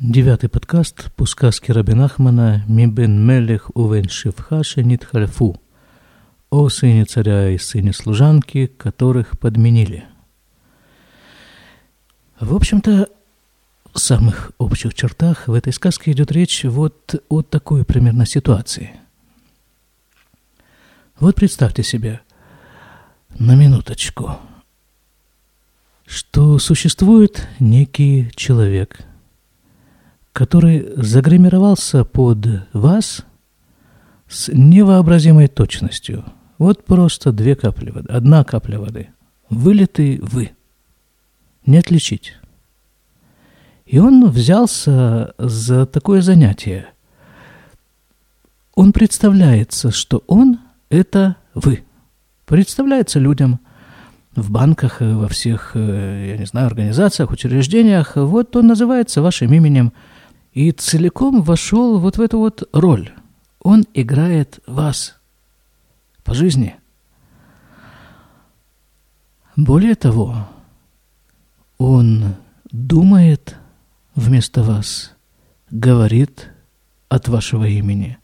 Девятый подкаст по сказке Рабин Ахмана «Мибен мелех увен шивхаше нитхальфу» о сыне царя и сыне служанки, которых подменили. В общем-то, в самых общих чертах в этой сказке идет речь вот о такой примерно ситуации. Вот представьте себе, на минуточку, что существует некий человек – который загримировался под вас с невообразимой точностью. Вот просто две капли воды, одна капля воды. Вылитый вы. Не отличить. И он взялся за такое занятие. Он представляется, что он – это вы. Представляется людям в банках, во всех, э, я не знаю, организациях, учреждениях. Вот он называется вашим именем – и целиком вошел вот в эту вот роль. Он играет вас по жизни. Более того, он думает вместо вас, говорит от вашего имени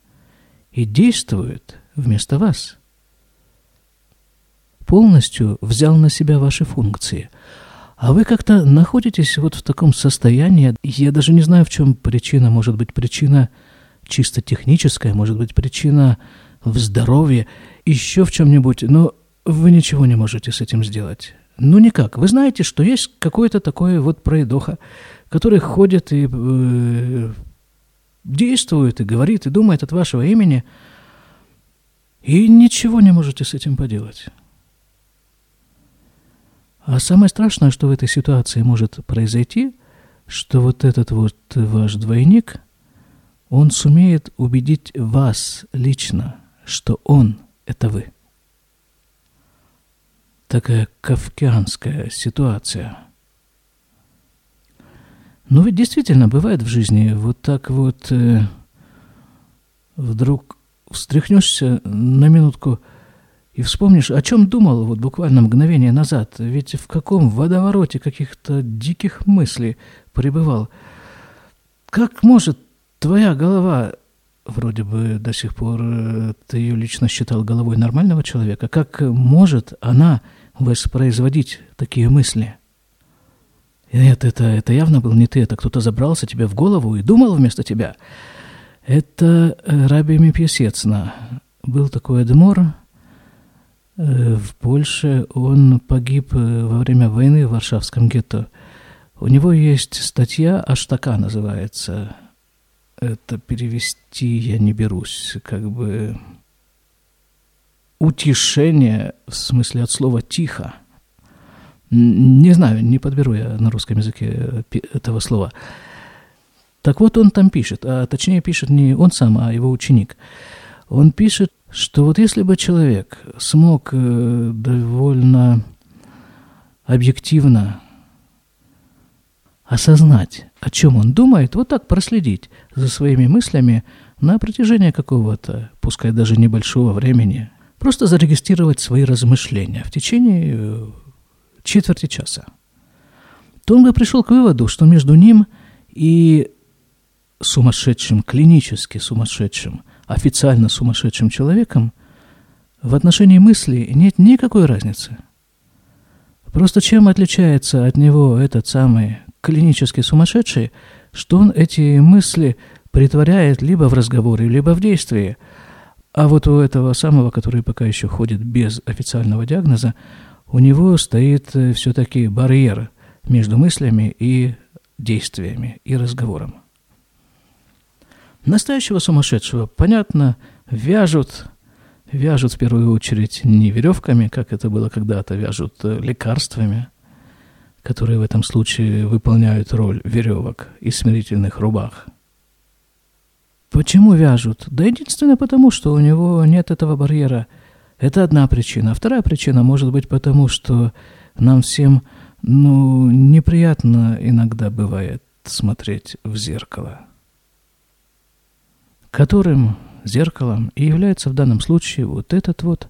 и действует вместо вас. Полностью взял на себя ваши функции – а вы как-то находитесь вот в таком состоянии, я даже не знаю, в чем причина, может быть, причина чисто техническая, может быть, причина в здоровье, еще в чем-нибудь, но вы ничего не можете с этим сделать. Ну, никак. Вы знаете, что есть какой-то такой вот пройдоха, который ходит и э, действует, и говорит, и думает от вашего имени, и ничего не можете с этим поделать. А самое страшное, что в этой ситуации может произойти, что вот этот вот ваш двойник, он сумеет убедить вас лично, что он – это вы. Такая кавкианская ситуация. Но ведь действительно бывает в жизни вот так вот э, вдруг встряхнешься на минутку – и вспомнишь, о чем думал вот буквально мгновение назад, ведь в каком водовороте каких-то диких мыслей пребывал. Как может твоя голова, вроде бы до сих пор э, ты ее лично считал головой нормального человека, как может она воспроизводить такие мысли? Нет, это, это явно был не ты, это кто-то забрался тебе в голову и думал вместо тебя. Это э, Раби Мипьесецна. Был такой Эдмор, в Польше. Он погиб э, во время войны в Варшавском гетто. У него есть статья «Аштака» называется. Это перевести я не берусь. Как бы утешение, в смысле от слова «тихо». Не знаю, не подберу я на русском языке э, этого слова. Так вот он там пишет, а точнее пишет не он сам, а его ученик. Он пишет, что вот если бы человек смог э, довольно объективно осознать, о чем он думает, вот так проследить за своими мыслями на протяжении какого-то, пускай даже небольшого времени, просто зарегистрировать свои размышления в течение э, четверти часа, то он бы пришел к выводу, что между ним и сумасшедшим, клинически сумасшедшим – официально сумасшедшим человеком, в отношении мысли нет никакой разницы. Просто чем отличается от него этот самый клинически сумасшедший, что он эти мысли притворяет либо в разговоре, либо в действии. А вот у этого самого, который пока еще ходит без официального диагноза, у него стоит э, все-таки барьер между мыслями и действиями и разговором. Настоящего сумасшедшего, понятно, вяжут, вяжут в первую очередь не веревками, как это было когда-то, вяжут э, лекарствами, которые в этом случае выполняют роль веревок и смирительных рубах. Почему вяжут? Да единственное потому, что у него нет этого барьера. Это одна причина. вторая причина может быть потому, что нам всем, ну, неприятно иногда бывает смотреть в зеркало которым зеркалом и является в данном случае вот этот вот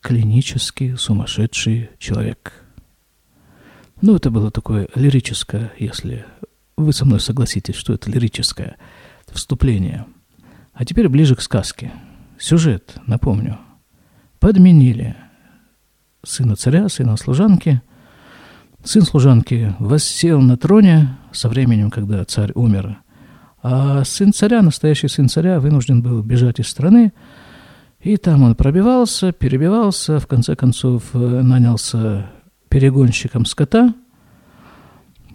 клинически сумасшедший человек. Ну, это было такое лирическое, если Вы со мной согласитесь, что это лирическое вступление. А теперь ближе к сказке. Сюжет, напомню. Подменили сына царя, сына служанки. Сын служанки воссел на троне со временем, когда царь умер. А сын царя, настоящий сын царя, вынужден был бежать из страны. И там он пробивался, перебивался, в конце концов э, нанялся перегонщиком скота.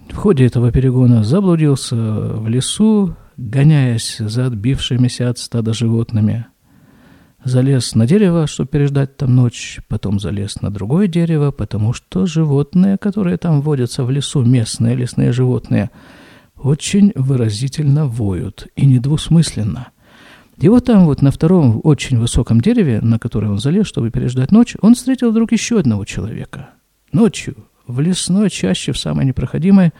В ходе этого перегона заблудился в лесу, гоняясь за отбившимися от стада животными. Залез на дерево, чтобы переждать там ночь, потом залез на другое дерево, потому что животные, которые там водятся в лесу, местные лесные животные, очень выразительно воют и недвусмысленно. И вот там вот на втором очень высоком дереве, на которое он залез, чтобы переждать ночь, он встретил вдруг еще одного человека. Ночью, в лесной чаще, в самой непроходимой,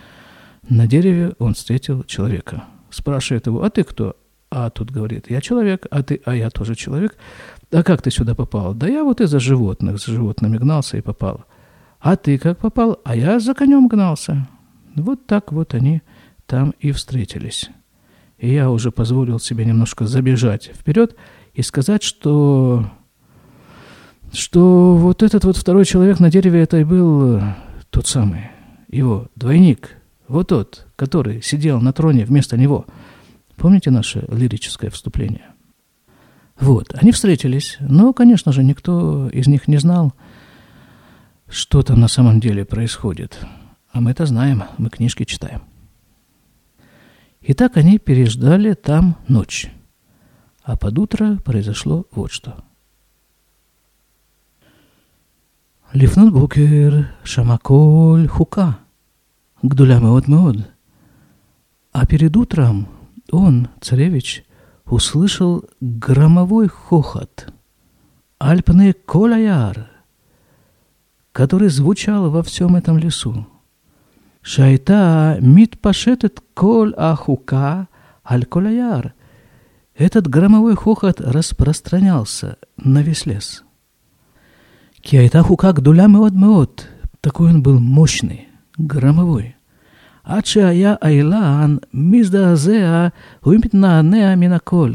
на дереве он встретил человека. Спрашивает его, а ты кто? А тут говорит, я человек, а ты, а я тоже человек. А как ты сюда попал? Да я вот из-за животных, с животными гнался и попал. А ты как попал? А я за конем гнался. Вот так вот они там и встретились. И я уже позволил себе немножко забежать вперед и сказать, что что вот этот вот второй человек на дереве это и был тот самый, его двойник, вот тот, который сидел на троне вместо него – Помните наше лирическое вступление? Вот, они встретились, но, конечно же, никто из них не знал, что там на самом деле происходит. А мы это знаем, мы книжки читаем. Итак, они переждали там ночь. А под утро произошло вот что. לפנות בוקר שמע קול חוקה גדולה מאוד מאוד. А перед утром он, царевич, услышал громовой хохот. Альпны Коляяр, который звучал во всем этом лесу. Шайта мит пашетет кол ахука аль Коляяр. Этот громовой хохот распространялся на весь лес. Киайта хука гдуля меот меот. Такой он был мощный, громовой. עד שהיה האילן מזדעזע ומתנענע מן הכל.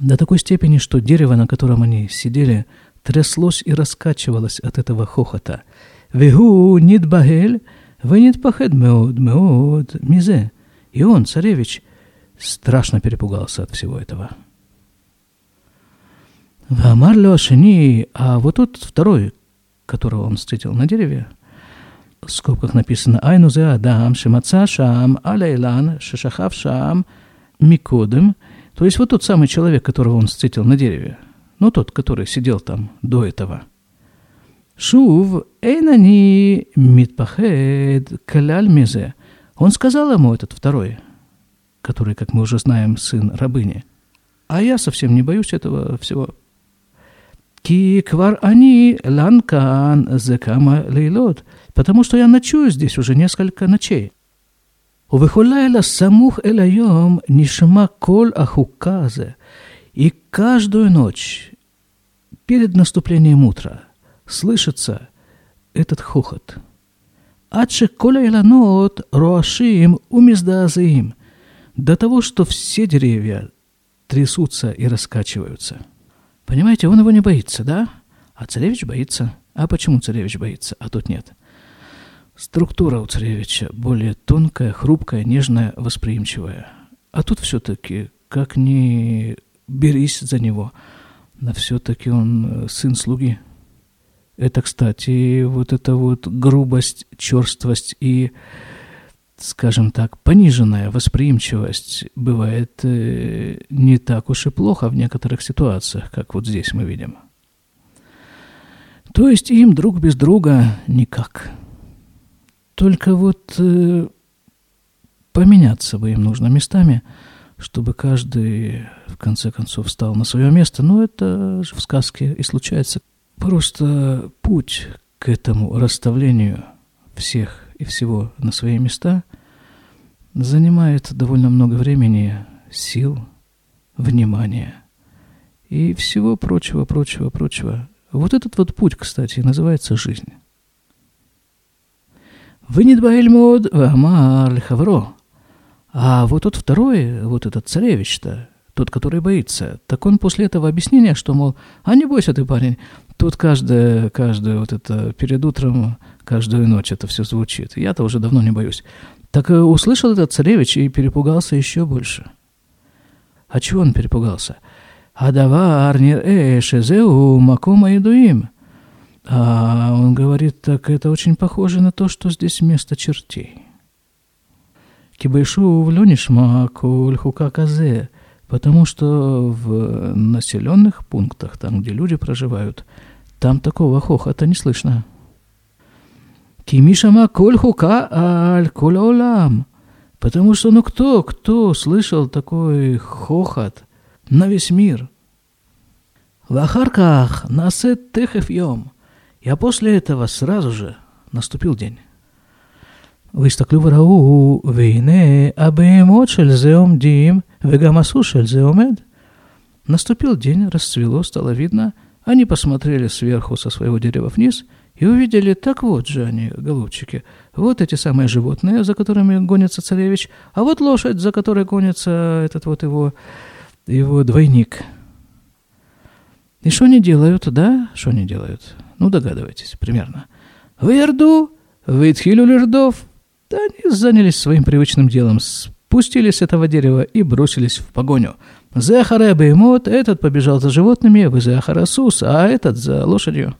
До такой степени, что дерево, на котором они сидели, тряслось и раскачивалось от этого хохота. «Вегу нидбагель, вы нидпахед меод, меод, мизе». И он, царевич, страшно перепугался от всего этого. Вамар Леошини, а вот тот второй, которого он встретил на дереве, в скобках написано «Айну зе адам шемаца шам алейлан шешахав шам микодем». То есть вот тот самый человек, которого он встретил на дереве. Ну, тот, который сидел там до этого. Шув эйнани митпахед каляль мизе. Он сказал ему, этот второй, который, как мы уже знаем, сын рабыни. А я совсем не боюсь этого всего. Ки квар они ланкан зекама лейлот – потому что я ночую здесь уже несколько ночей. Увыхуляйла самух элайом нишма коль ахуказе. И каждую ночь перед наступлением утра слышится этот хохот. Адше коля иланот роашим умиздаазаим. До того, что все деревья трясутся и раскачиваются. Понимаете, он его не боится, да? А царевич боится. А почему царевич боится, а тут нет? Структура у царевича более тонкая, хрупкая, нежная, восприимчивая. А тут все-таки, как ни берись за него, но все-таки он э, сын слуги. Это, кстати, вот эта вот грубость, черствость и, скажем так, пониженная восприимчивость бывает э, не так уж и плохо в некоторых ситуациях, как вот здесь мы видим. То есть им друг без друга никак – только вот э, поменяться бы им нужно местами, чтобы каждый в конце концов встал на свое место. Но это же в сказке и случается просто путь к этому расставлению всех и всего на свои места занимает довольно много времени, сил, внимания и всего прочего, прочего, прочего. Вот этот вот путь, кстати, называется жизнь. Вынедба эльмод вамар хавро. А вот тот второй, вот этот царевич-то, тот, который боится, так он после этого объяснения, что, мол, а не бойся ты, парень, тут каждое, каждое вот это перед утром, каждую ночь это все звучит. Я-то уже давно не боюсь. Так э, услышал этот царевич и перепугался еще больше. А чего он перепугался? «Адавар нир эшезеу макома идуим». А он говорит, так это очень похоже на то, что здесь место чертей. Кибайшу в Ленишма кульхука казе, потому что в населенных пунктах, там, где люди проживают, там такого хохота не слышно. Кимишама кульхука аль кулолам, потому что ну кто, кто слышал такой хохот на весь мир? Вахарках насет техев йом. И после этого сразу же наступил день. והסתכלו וראו, והנה הבהמות של זה עומדים, וגם הסוס של זה עומד. Наступил день, расцвело, стало видно. Они посмотрели сверху со своего дерева вниз и увидели, так вот же они, голубчики, вот эти самые животные, за которыми гонится царевич, а вот лошадь, за которой гонится этот вот его, его двойник. И что они делают, да? Что они делают? Ну, догадывайтесь, примерно. В Ярду, в Итхилю Лердов, да они занялись своим привычным делом, спустились с этого дерева и бросились в погоню. Захара Беймот, этот побежал за животными, вы Захара Сус, а этот за лошадью.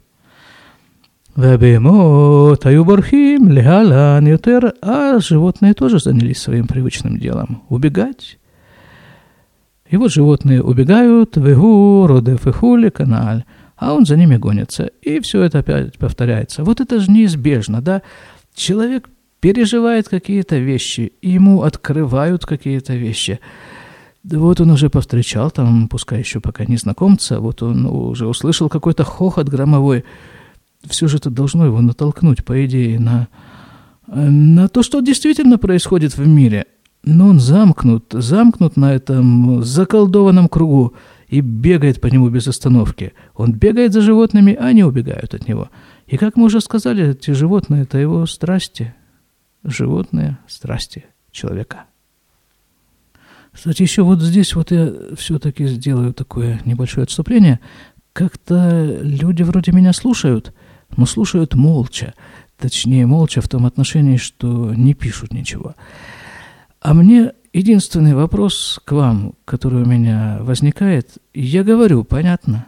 Вабеймот, Аюбархим, Легалан, Ютер, а животные тоже занялись своим привычным делом – убегать. И вот животные убегают, вегу, родев и хули, каналь, а он за ними гонится. И все это опять повторяется. Вот это же неизбежно, да? Человек переживает какие-то вещи, ему открывают какие-то вещи. Вот он уже повстречал там, пускай еще пока незнакомца, вот он уже услышал какой-то хохот громовой. Все же это должно его натолкнуть, по идее, на, на то, что действительно происходит в мире. Но он замкнут, замкнут на этом заколдованном кругу и бегает по нему без остановки. Он бегает за животными, а они убегают от него. И, как мы уже сказали, эти животные – это его страсти – животные страсти человека. Кстати, еще вот здесь вот я все-таки сделаю такое небольшое отступление. Как-то люди вроде меня слушают, но слушают молча. Точнее, молча в том отношении, что не пишут ничего. А мне единственный вопрос к вам, который у меня возникает, я говорю, понятно.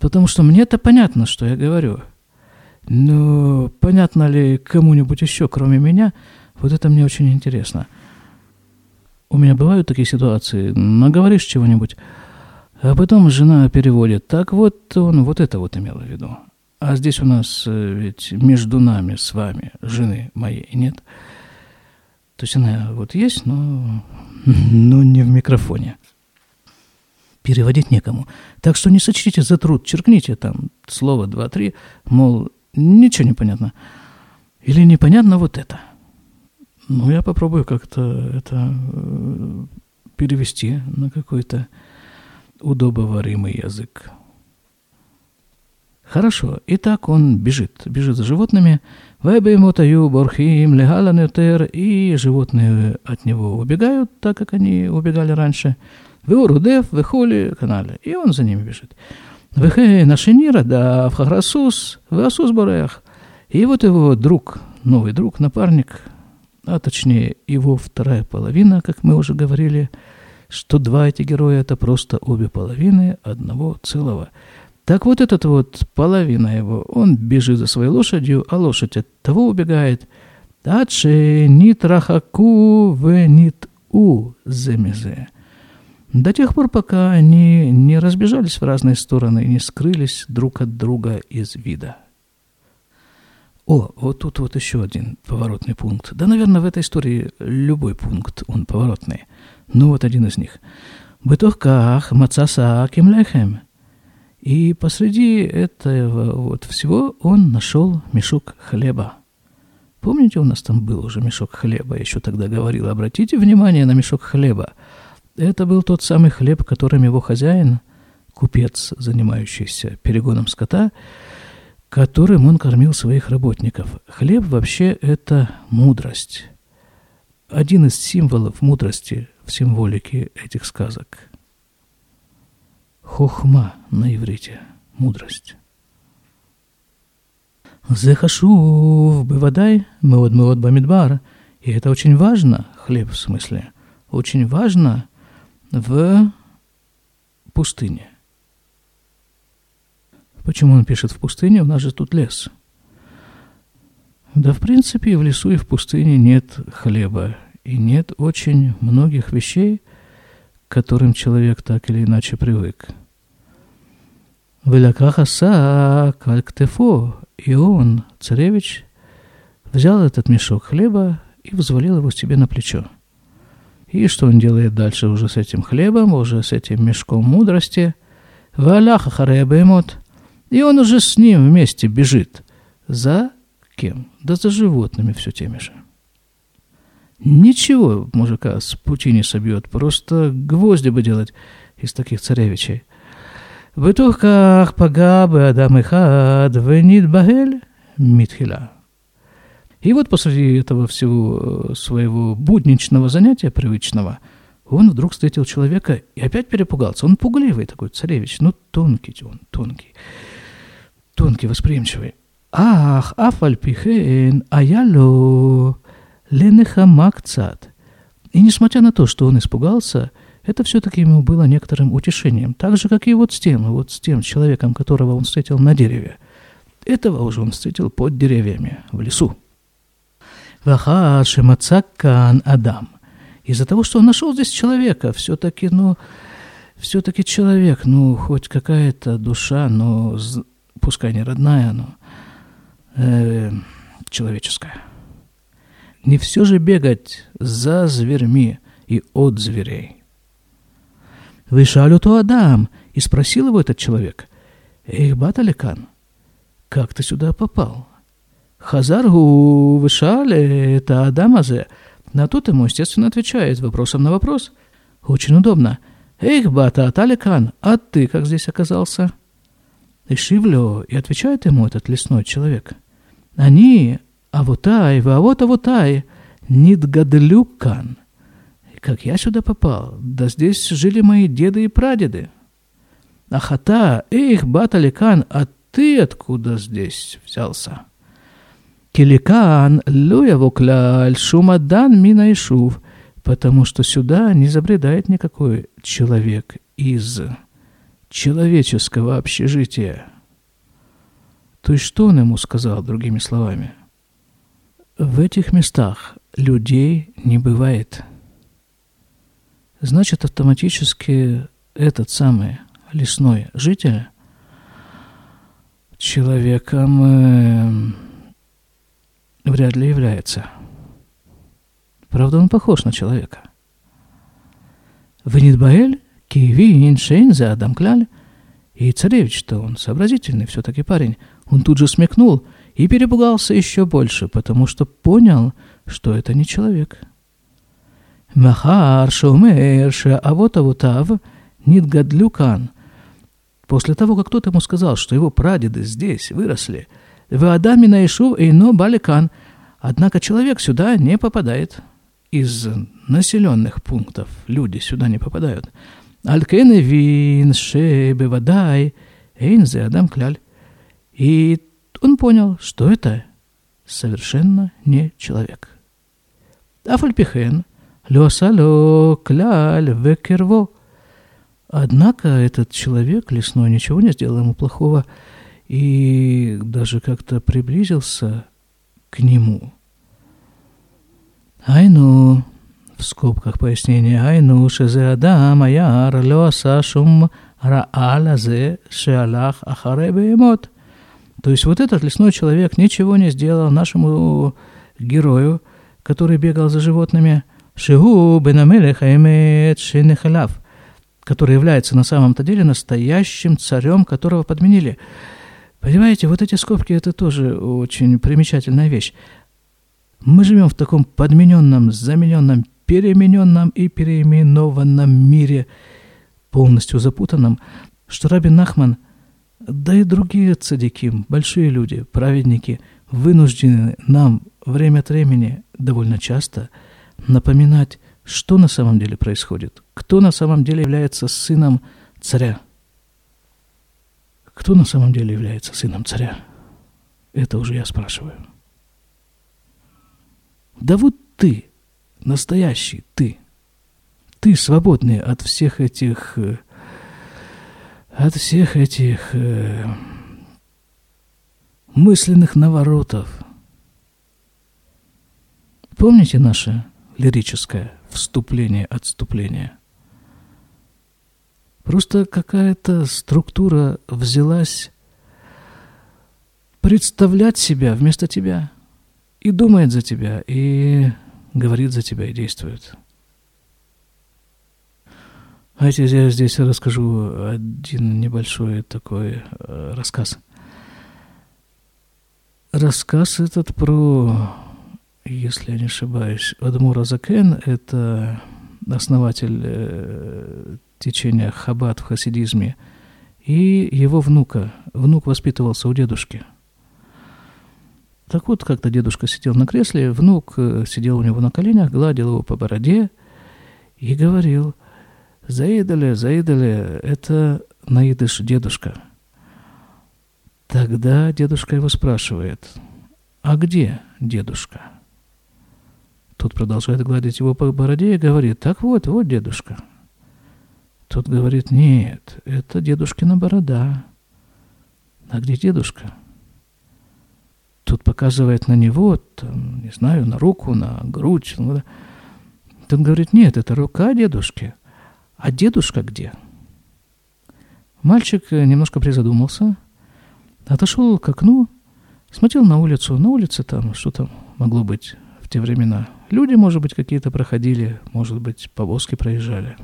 Потому что мне-то понятно, что я говорю – но понятно ли кому-нибудь еще, кроме меня, вот это мне очень интересно. У меня бывают такие ситуации, наговоришь чего-нибудь, а потом жена переводит. Так вот он вот это вот имел в виду. А здесь у нас э, ведь между нами с вами, жены моей, нет. То есть она вот есть, но, но не в микрофоне. Переводить некому. Так что не сочтите за труд, черкните там слово два-три, мол, Ничего не понятно. Или непонятно вот это. Ну, я попробую как-то это э, перевести на какой-то удобоваримый язык. Хорошо. Итак, он бежит. Бежит за животными. Вайбеймотаю борхим легаланетер. И животные от него убегают, так как они убегали раньше. Веурудев, вехоли, канале. И он за ними бежит. Вехе Нашинира, да в Хаграсус, Васус Барех. И вот его друг, новый друг, напарник, а точнее его вторая половина, как мы уже говорили, что два эти героя это просто обе половины одного целого. Так вот этот вот половина его, он бежит за своей лошадью, а лошадь от того убегает. Адше нит рахаку в нит у земезе. До тех пор, пока они не разбежались в разные стороны и не скрылись друг от друга из вида. О, вот тут вот еще один поворотный пункт. Да, наверное, в этой истории любой пункт, он поворотный. Ну, вот один из них. Бытохках мацаса кимлехем. И посреди этого вот всего он нашел мешок хлеба. Помните, у нас там был уже мешок хлеба, еще тогда говорил, обратите внимание на мешок хлеба – это был тот самый хлеб, которым его хозяин, купец, занимающийся перегоном скота, которым он кормил своих работников. Хлеб вообще это мудрость. один из символов мудрости в символике этих сказок. Хохма на иврите – мудрость. Зехашув бывадай, меод меод бамидбар. И это очень важно, хлеб в смысле, очень важно в пустыне. Почему он пишет в пустыне? У нас же тут лес. Да, в принципе, и в лесу, и в пустыне нет хлеба. И нет очень многих вещей, к которым человек так или иначе привык. Велякахаса кальктефо. И он, царевич, взял этот мешок хлеба и взвалил его себе на плечо. И что он делает дальше уже с этим хлебом, уже с этим мешком мудрости? Валяха харебемот. И он уже с ним вместе бежит. За кем? Да за животными все теми же. Ничего мужика с пути не собьет, просто гвозди бы делать из таких царевичей. Бытухках погабы адам и хад венит багель митхила. И вот после этого всего э, своего будничного занятия, привычного, он вдруг встретил человека и опять перепугался. Он пугливый такой царевич, ну тонкий он, тонкий, тонкий, восприимчивый. Ах, афальпихен, аяло, ленехамакцат. И несмотря на то, что он испугался, это все-таки ему было некоторым утешением. Так же, как и вот с тем, вот с тем человеком, которого он встретил на дереве. Этого уже он встретил под деревьями, в лесу. Вахар Шемацаккан Адам. Из-за того, что он нашел здесь человека, все-таки, ну, все-таки человек, ну, хоть какая-то душа, но пускай не родная, но э, человеческая. Не все же бегать за зверьми и от зверей. Вышалю то Адам, и спросил его этот человек, «Эх, Баталикан, как ты сюда попал?» Хазаргу вышали, это Адамазе. На тут ему, естественно, отвечает вопросом на вопрос. Очень удобно. Эх, бата, Таликан, а ты как здесь оказался? И Шивлю, и отвечает ему этот лесной человек. Они, авутай, ваавот авутай, нидгадлюкан. Как я сюда попал? Да здесь жили мои деды и прадеды. Ахата, эх, баталикан, а ты откуда здесь взялся? Киликан луяву кляль шумадан мина ишув, потому что сюда не забредает никакой человек из человеческого общежития. То есть что он ему сказал другими словами? В этих местах людей не бывает. Значит, автоматически этот самый лесной житель человеком э, вряд ли является. Правда, он похож на человека. Венитбаэль, Киевин, Шейн, за Адам Кляль. И царевич-то он сообразительный все-таки парень. Он тут же смекнул и перепугался еще больше, потому что понял, что это не человек. Махар шумер а вот авотав нидгадлюкан. После того, как кто-то ему сказал, что его прадеды здесь выросли – в Адаме наишу ино баликан. Однако человек сюда не попадает. Из населенных пунктов люди сюда не попадают. Алькены вин шебе вадай эйнзе адам кляль. И он понял, что это совершенно не человек. Афальпихен, лёсало кляль векерво. Однако этот человек лесной ничего не сделал ему плохого, и даже как-то приблизился к нему. Айну, в скобках пояснение, Айну шезе адам аяр ло асашум раала зе шеалах ахаре. То есть вот этот лесной человек ничего не сделал нашему герою, который бегал за животными, Шигу бенамелех аймет шинехалав, который является на самом-то деле настоящим царем, которого подменили. Понимаете, вот эти скобки – это тоже очень примечательная вещь. Мы живем в таком подмененном, замененном, перемененном и переименованном мире, полностью запутанном, что Рабин Нахман, да и другие цадики, большие люди, праведники, вынуждены нам время от времени, довольно часто, напоминать, что на самом деле происходит, кто на самом деле является сыном царя. Кто на самом деле является сыном царя? Это уже я спрашиваю. Да вот ты, настоящий ты. Ты свободный от всех этих... Э, от всех этих э, мысленных наворотов. Помните наше лирическое вступление-отступление? Просто какая-то структура взялась представлять себя вместо тебя и думает за тебя, и говорит за тебя, и действует. Знаете, я здесь расскажу один небольшой такой э, рассказ. Рассказ этот про, если я не ошибаюсь, Адмура Закен, это основатель э, течения Хаббат в хасидизме, и его внука. Внук воспитывался у дедушки. Так вот, как-то дедушка сидел на кресле, внук э, сидел у него на коленях, гладил его по бороде и говорил, «Заидали, заидали, это наидыш дедушка». Тогда дедушка его спрашивает, «А где дедушка?» Тот продолжает гладить его по бороде и говорит, «Так вот, вот дедушка». Тот говорит, нет, это дедушкина борода. А где дедушка? Тут показывает на него, там, не знаю, на руку, на грудь. Тот говорит, нет, это рука дедушки. А дедушка где? Мальчик немножко призадумался, отошел к окну, смотрел на улицу. На улице там, что там могло быть в те времена? Люди, может быть, какие-то проходили, может быть, повозки проезжали.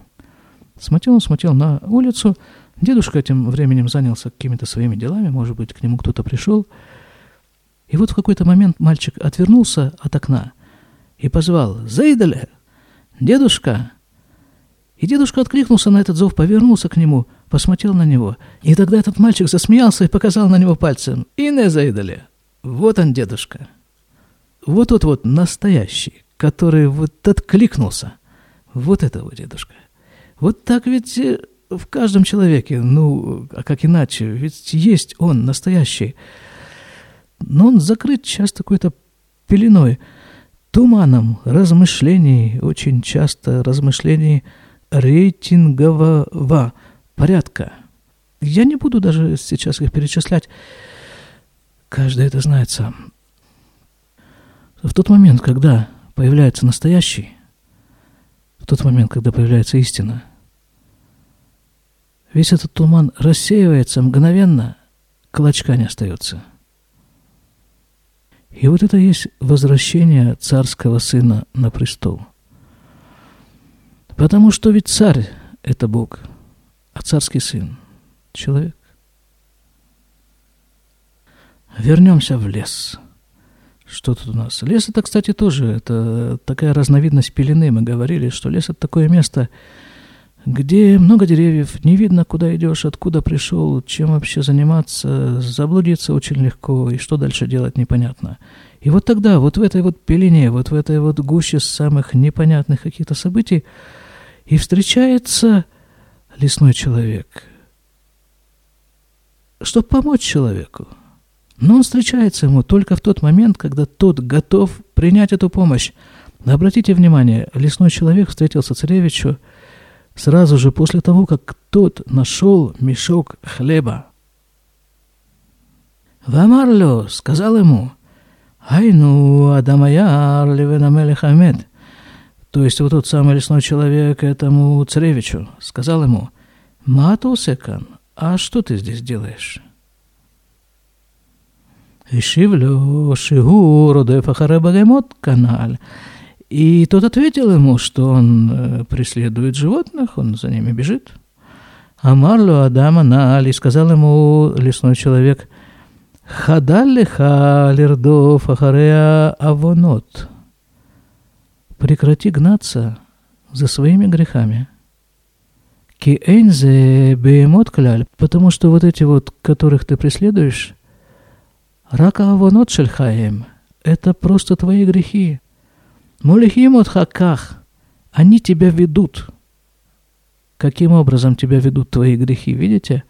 Смотрел, смотрел на улицу. Дедушка тем временем занялся какими-то своими делами, может быть, к нему кто-то пришел. И вот в какой-то момент мальчик отвернулся от окна и позвал «Заидале! Дедушка!» И дедушка откликнулся на этот зов, повернулся к нему, посмотрел на него. И тогда этот мальчик засмеялся и показал на него пальцем. «И не заидали! Вот он, дедушка!» Вот тот вот настоящий, который вот откликнулся. Вот это вот дедушка. Вот так ведь э, в каждом человеке, ну, а как иначе, ведь есть он настоящий. Но он закрыт часто какой-то пеленой, туманом размышлений, очень часто размышлений рейтингового порядка. Я не буду даже сейчас их перечислять. Каждый это знает сам. В тот момент, когда появляется настоящий, в тот момент, когда появляется истина – Весь этот туман рассеивается мгновенно, клочка не остается. И вот это есть возвращение царского сына на престол. Потому что ведь царь – это Бог, а царский сын – человек. Вернемся в лес. Что тут у нас? Лес это, кстати, тоже это такая разновидность пелены. Мы говорили, что лес это такое место, где много деревьев, не видно, куда идешь, откуда пришел, чем вообще заниматься, заблудиться очень легко, и что дальше делать непонятно. И вот тогда, вот в этой вот пелене, вот в этой вот гуще самых непонятных каких-то событий, и встречается лесной человек, чтобы помочь человеку. Но он встречается ему только в тот момент, когда тот готов принять эту помощь. Обратите внимание, лесной человек встретился царевичу – сразу же после того, как тот нашел мешок хлеба. Вамарло сказал ему, «Айну Адамаяр Левенамеле Хамед». То есть вот тот самый лесной человек этому царевичу сказал ему, «Матусекан, а что ты здесь делаешь?» Ишивлю Шигу Родефа Харебагемот канал. И тот ответил ему, что он э, преследует животных, он за ними бежит. Амарлу Адама Нали сказал ему лесной человек, Хадаллиха лирдов ахарея авонот. Прекрати гнаться за своими грехами. Ки эйнзе беемот кляль, потому что вот эти вот, которых ты преследуешь, рака авонот шельхаем, это просто твои грехи. Мулихим от хаках. Они тебя ведут. Каким образом тебя ведут твои грехи, видите?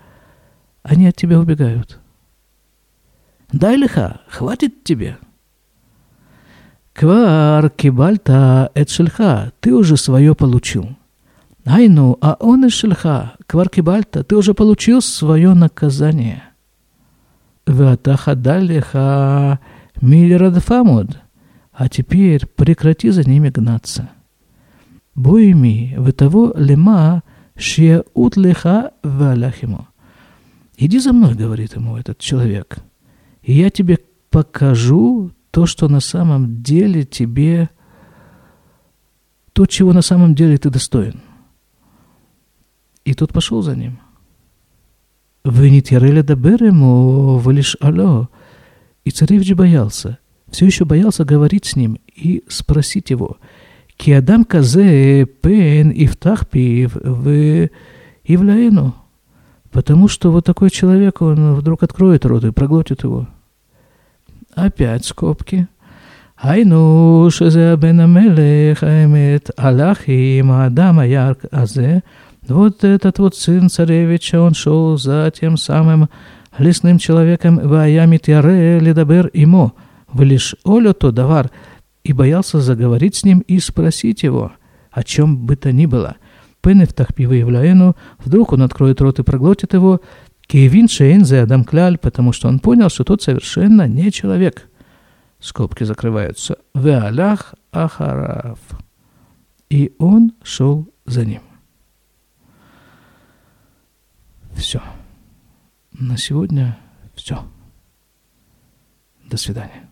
Они от тебя убегают. Дай лиха, хватит тебе. Квар кибальта эт ты уже свое получил. Айну, а он из шельха, квар кибальта, ты уже получил свое наказание. Ватаха далиха милирадфамуд, а теперь прекрати за ними гнаться. Бойми, в того лема шеут леха валяхиму. Иди за мной, говорит ему этот человек, и я тебе покажу то, что на самом деле тебе, то, чего на самом деле ты достоин. И тот пошел за ним. Вы не тирели дабер ему, вы лишь алло. И царевич боялся, все еще боялся говорить с ним и спросить его. «Киадам казе пен ифтах пив в ивляину». Потому что вот такой человек, он вдруг откроет рот и проглотит его. Опять скобки. Айну шезе бенамелех аймет аллахи маадама ярк азе. Вот этот вот сын царевича, он шел за тем самым лесным человеком в Ваями яре Ледабер Имо – в лишь Олю то давар, и боялся заговорить с ним и спросить его, о чем бы то ни было. Пен в тахпиве являену, вдруг он откроет рот и проглотит его, Кевин Шейн за Адам Кляль, потому что он понял, что тот совершенно не человек. Скобки закрываются. Веалях Ахараф. И он шел за ним. Все. На сегодня все. До свидания.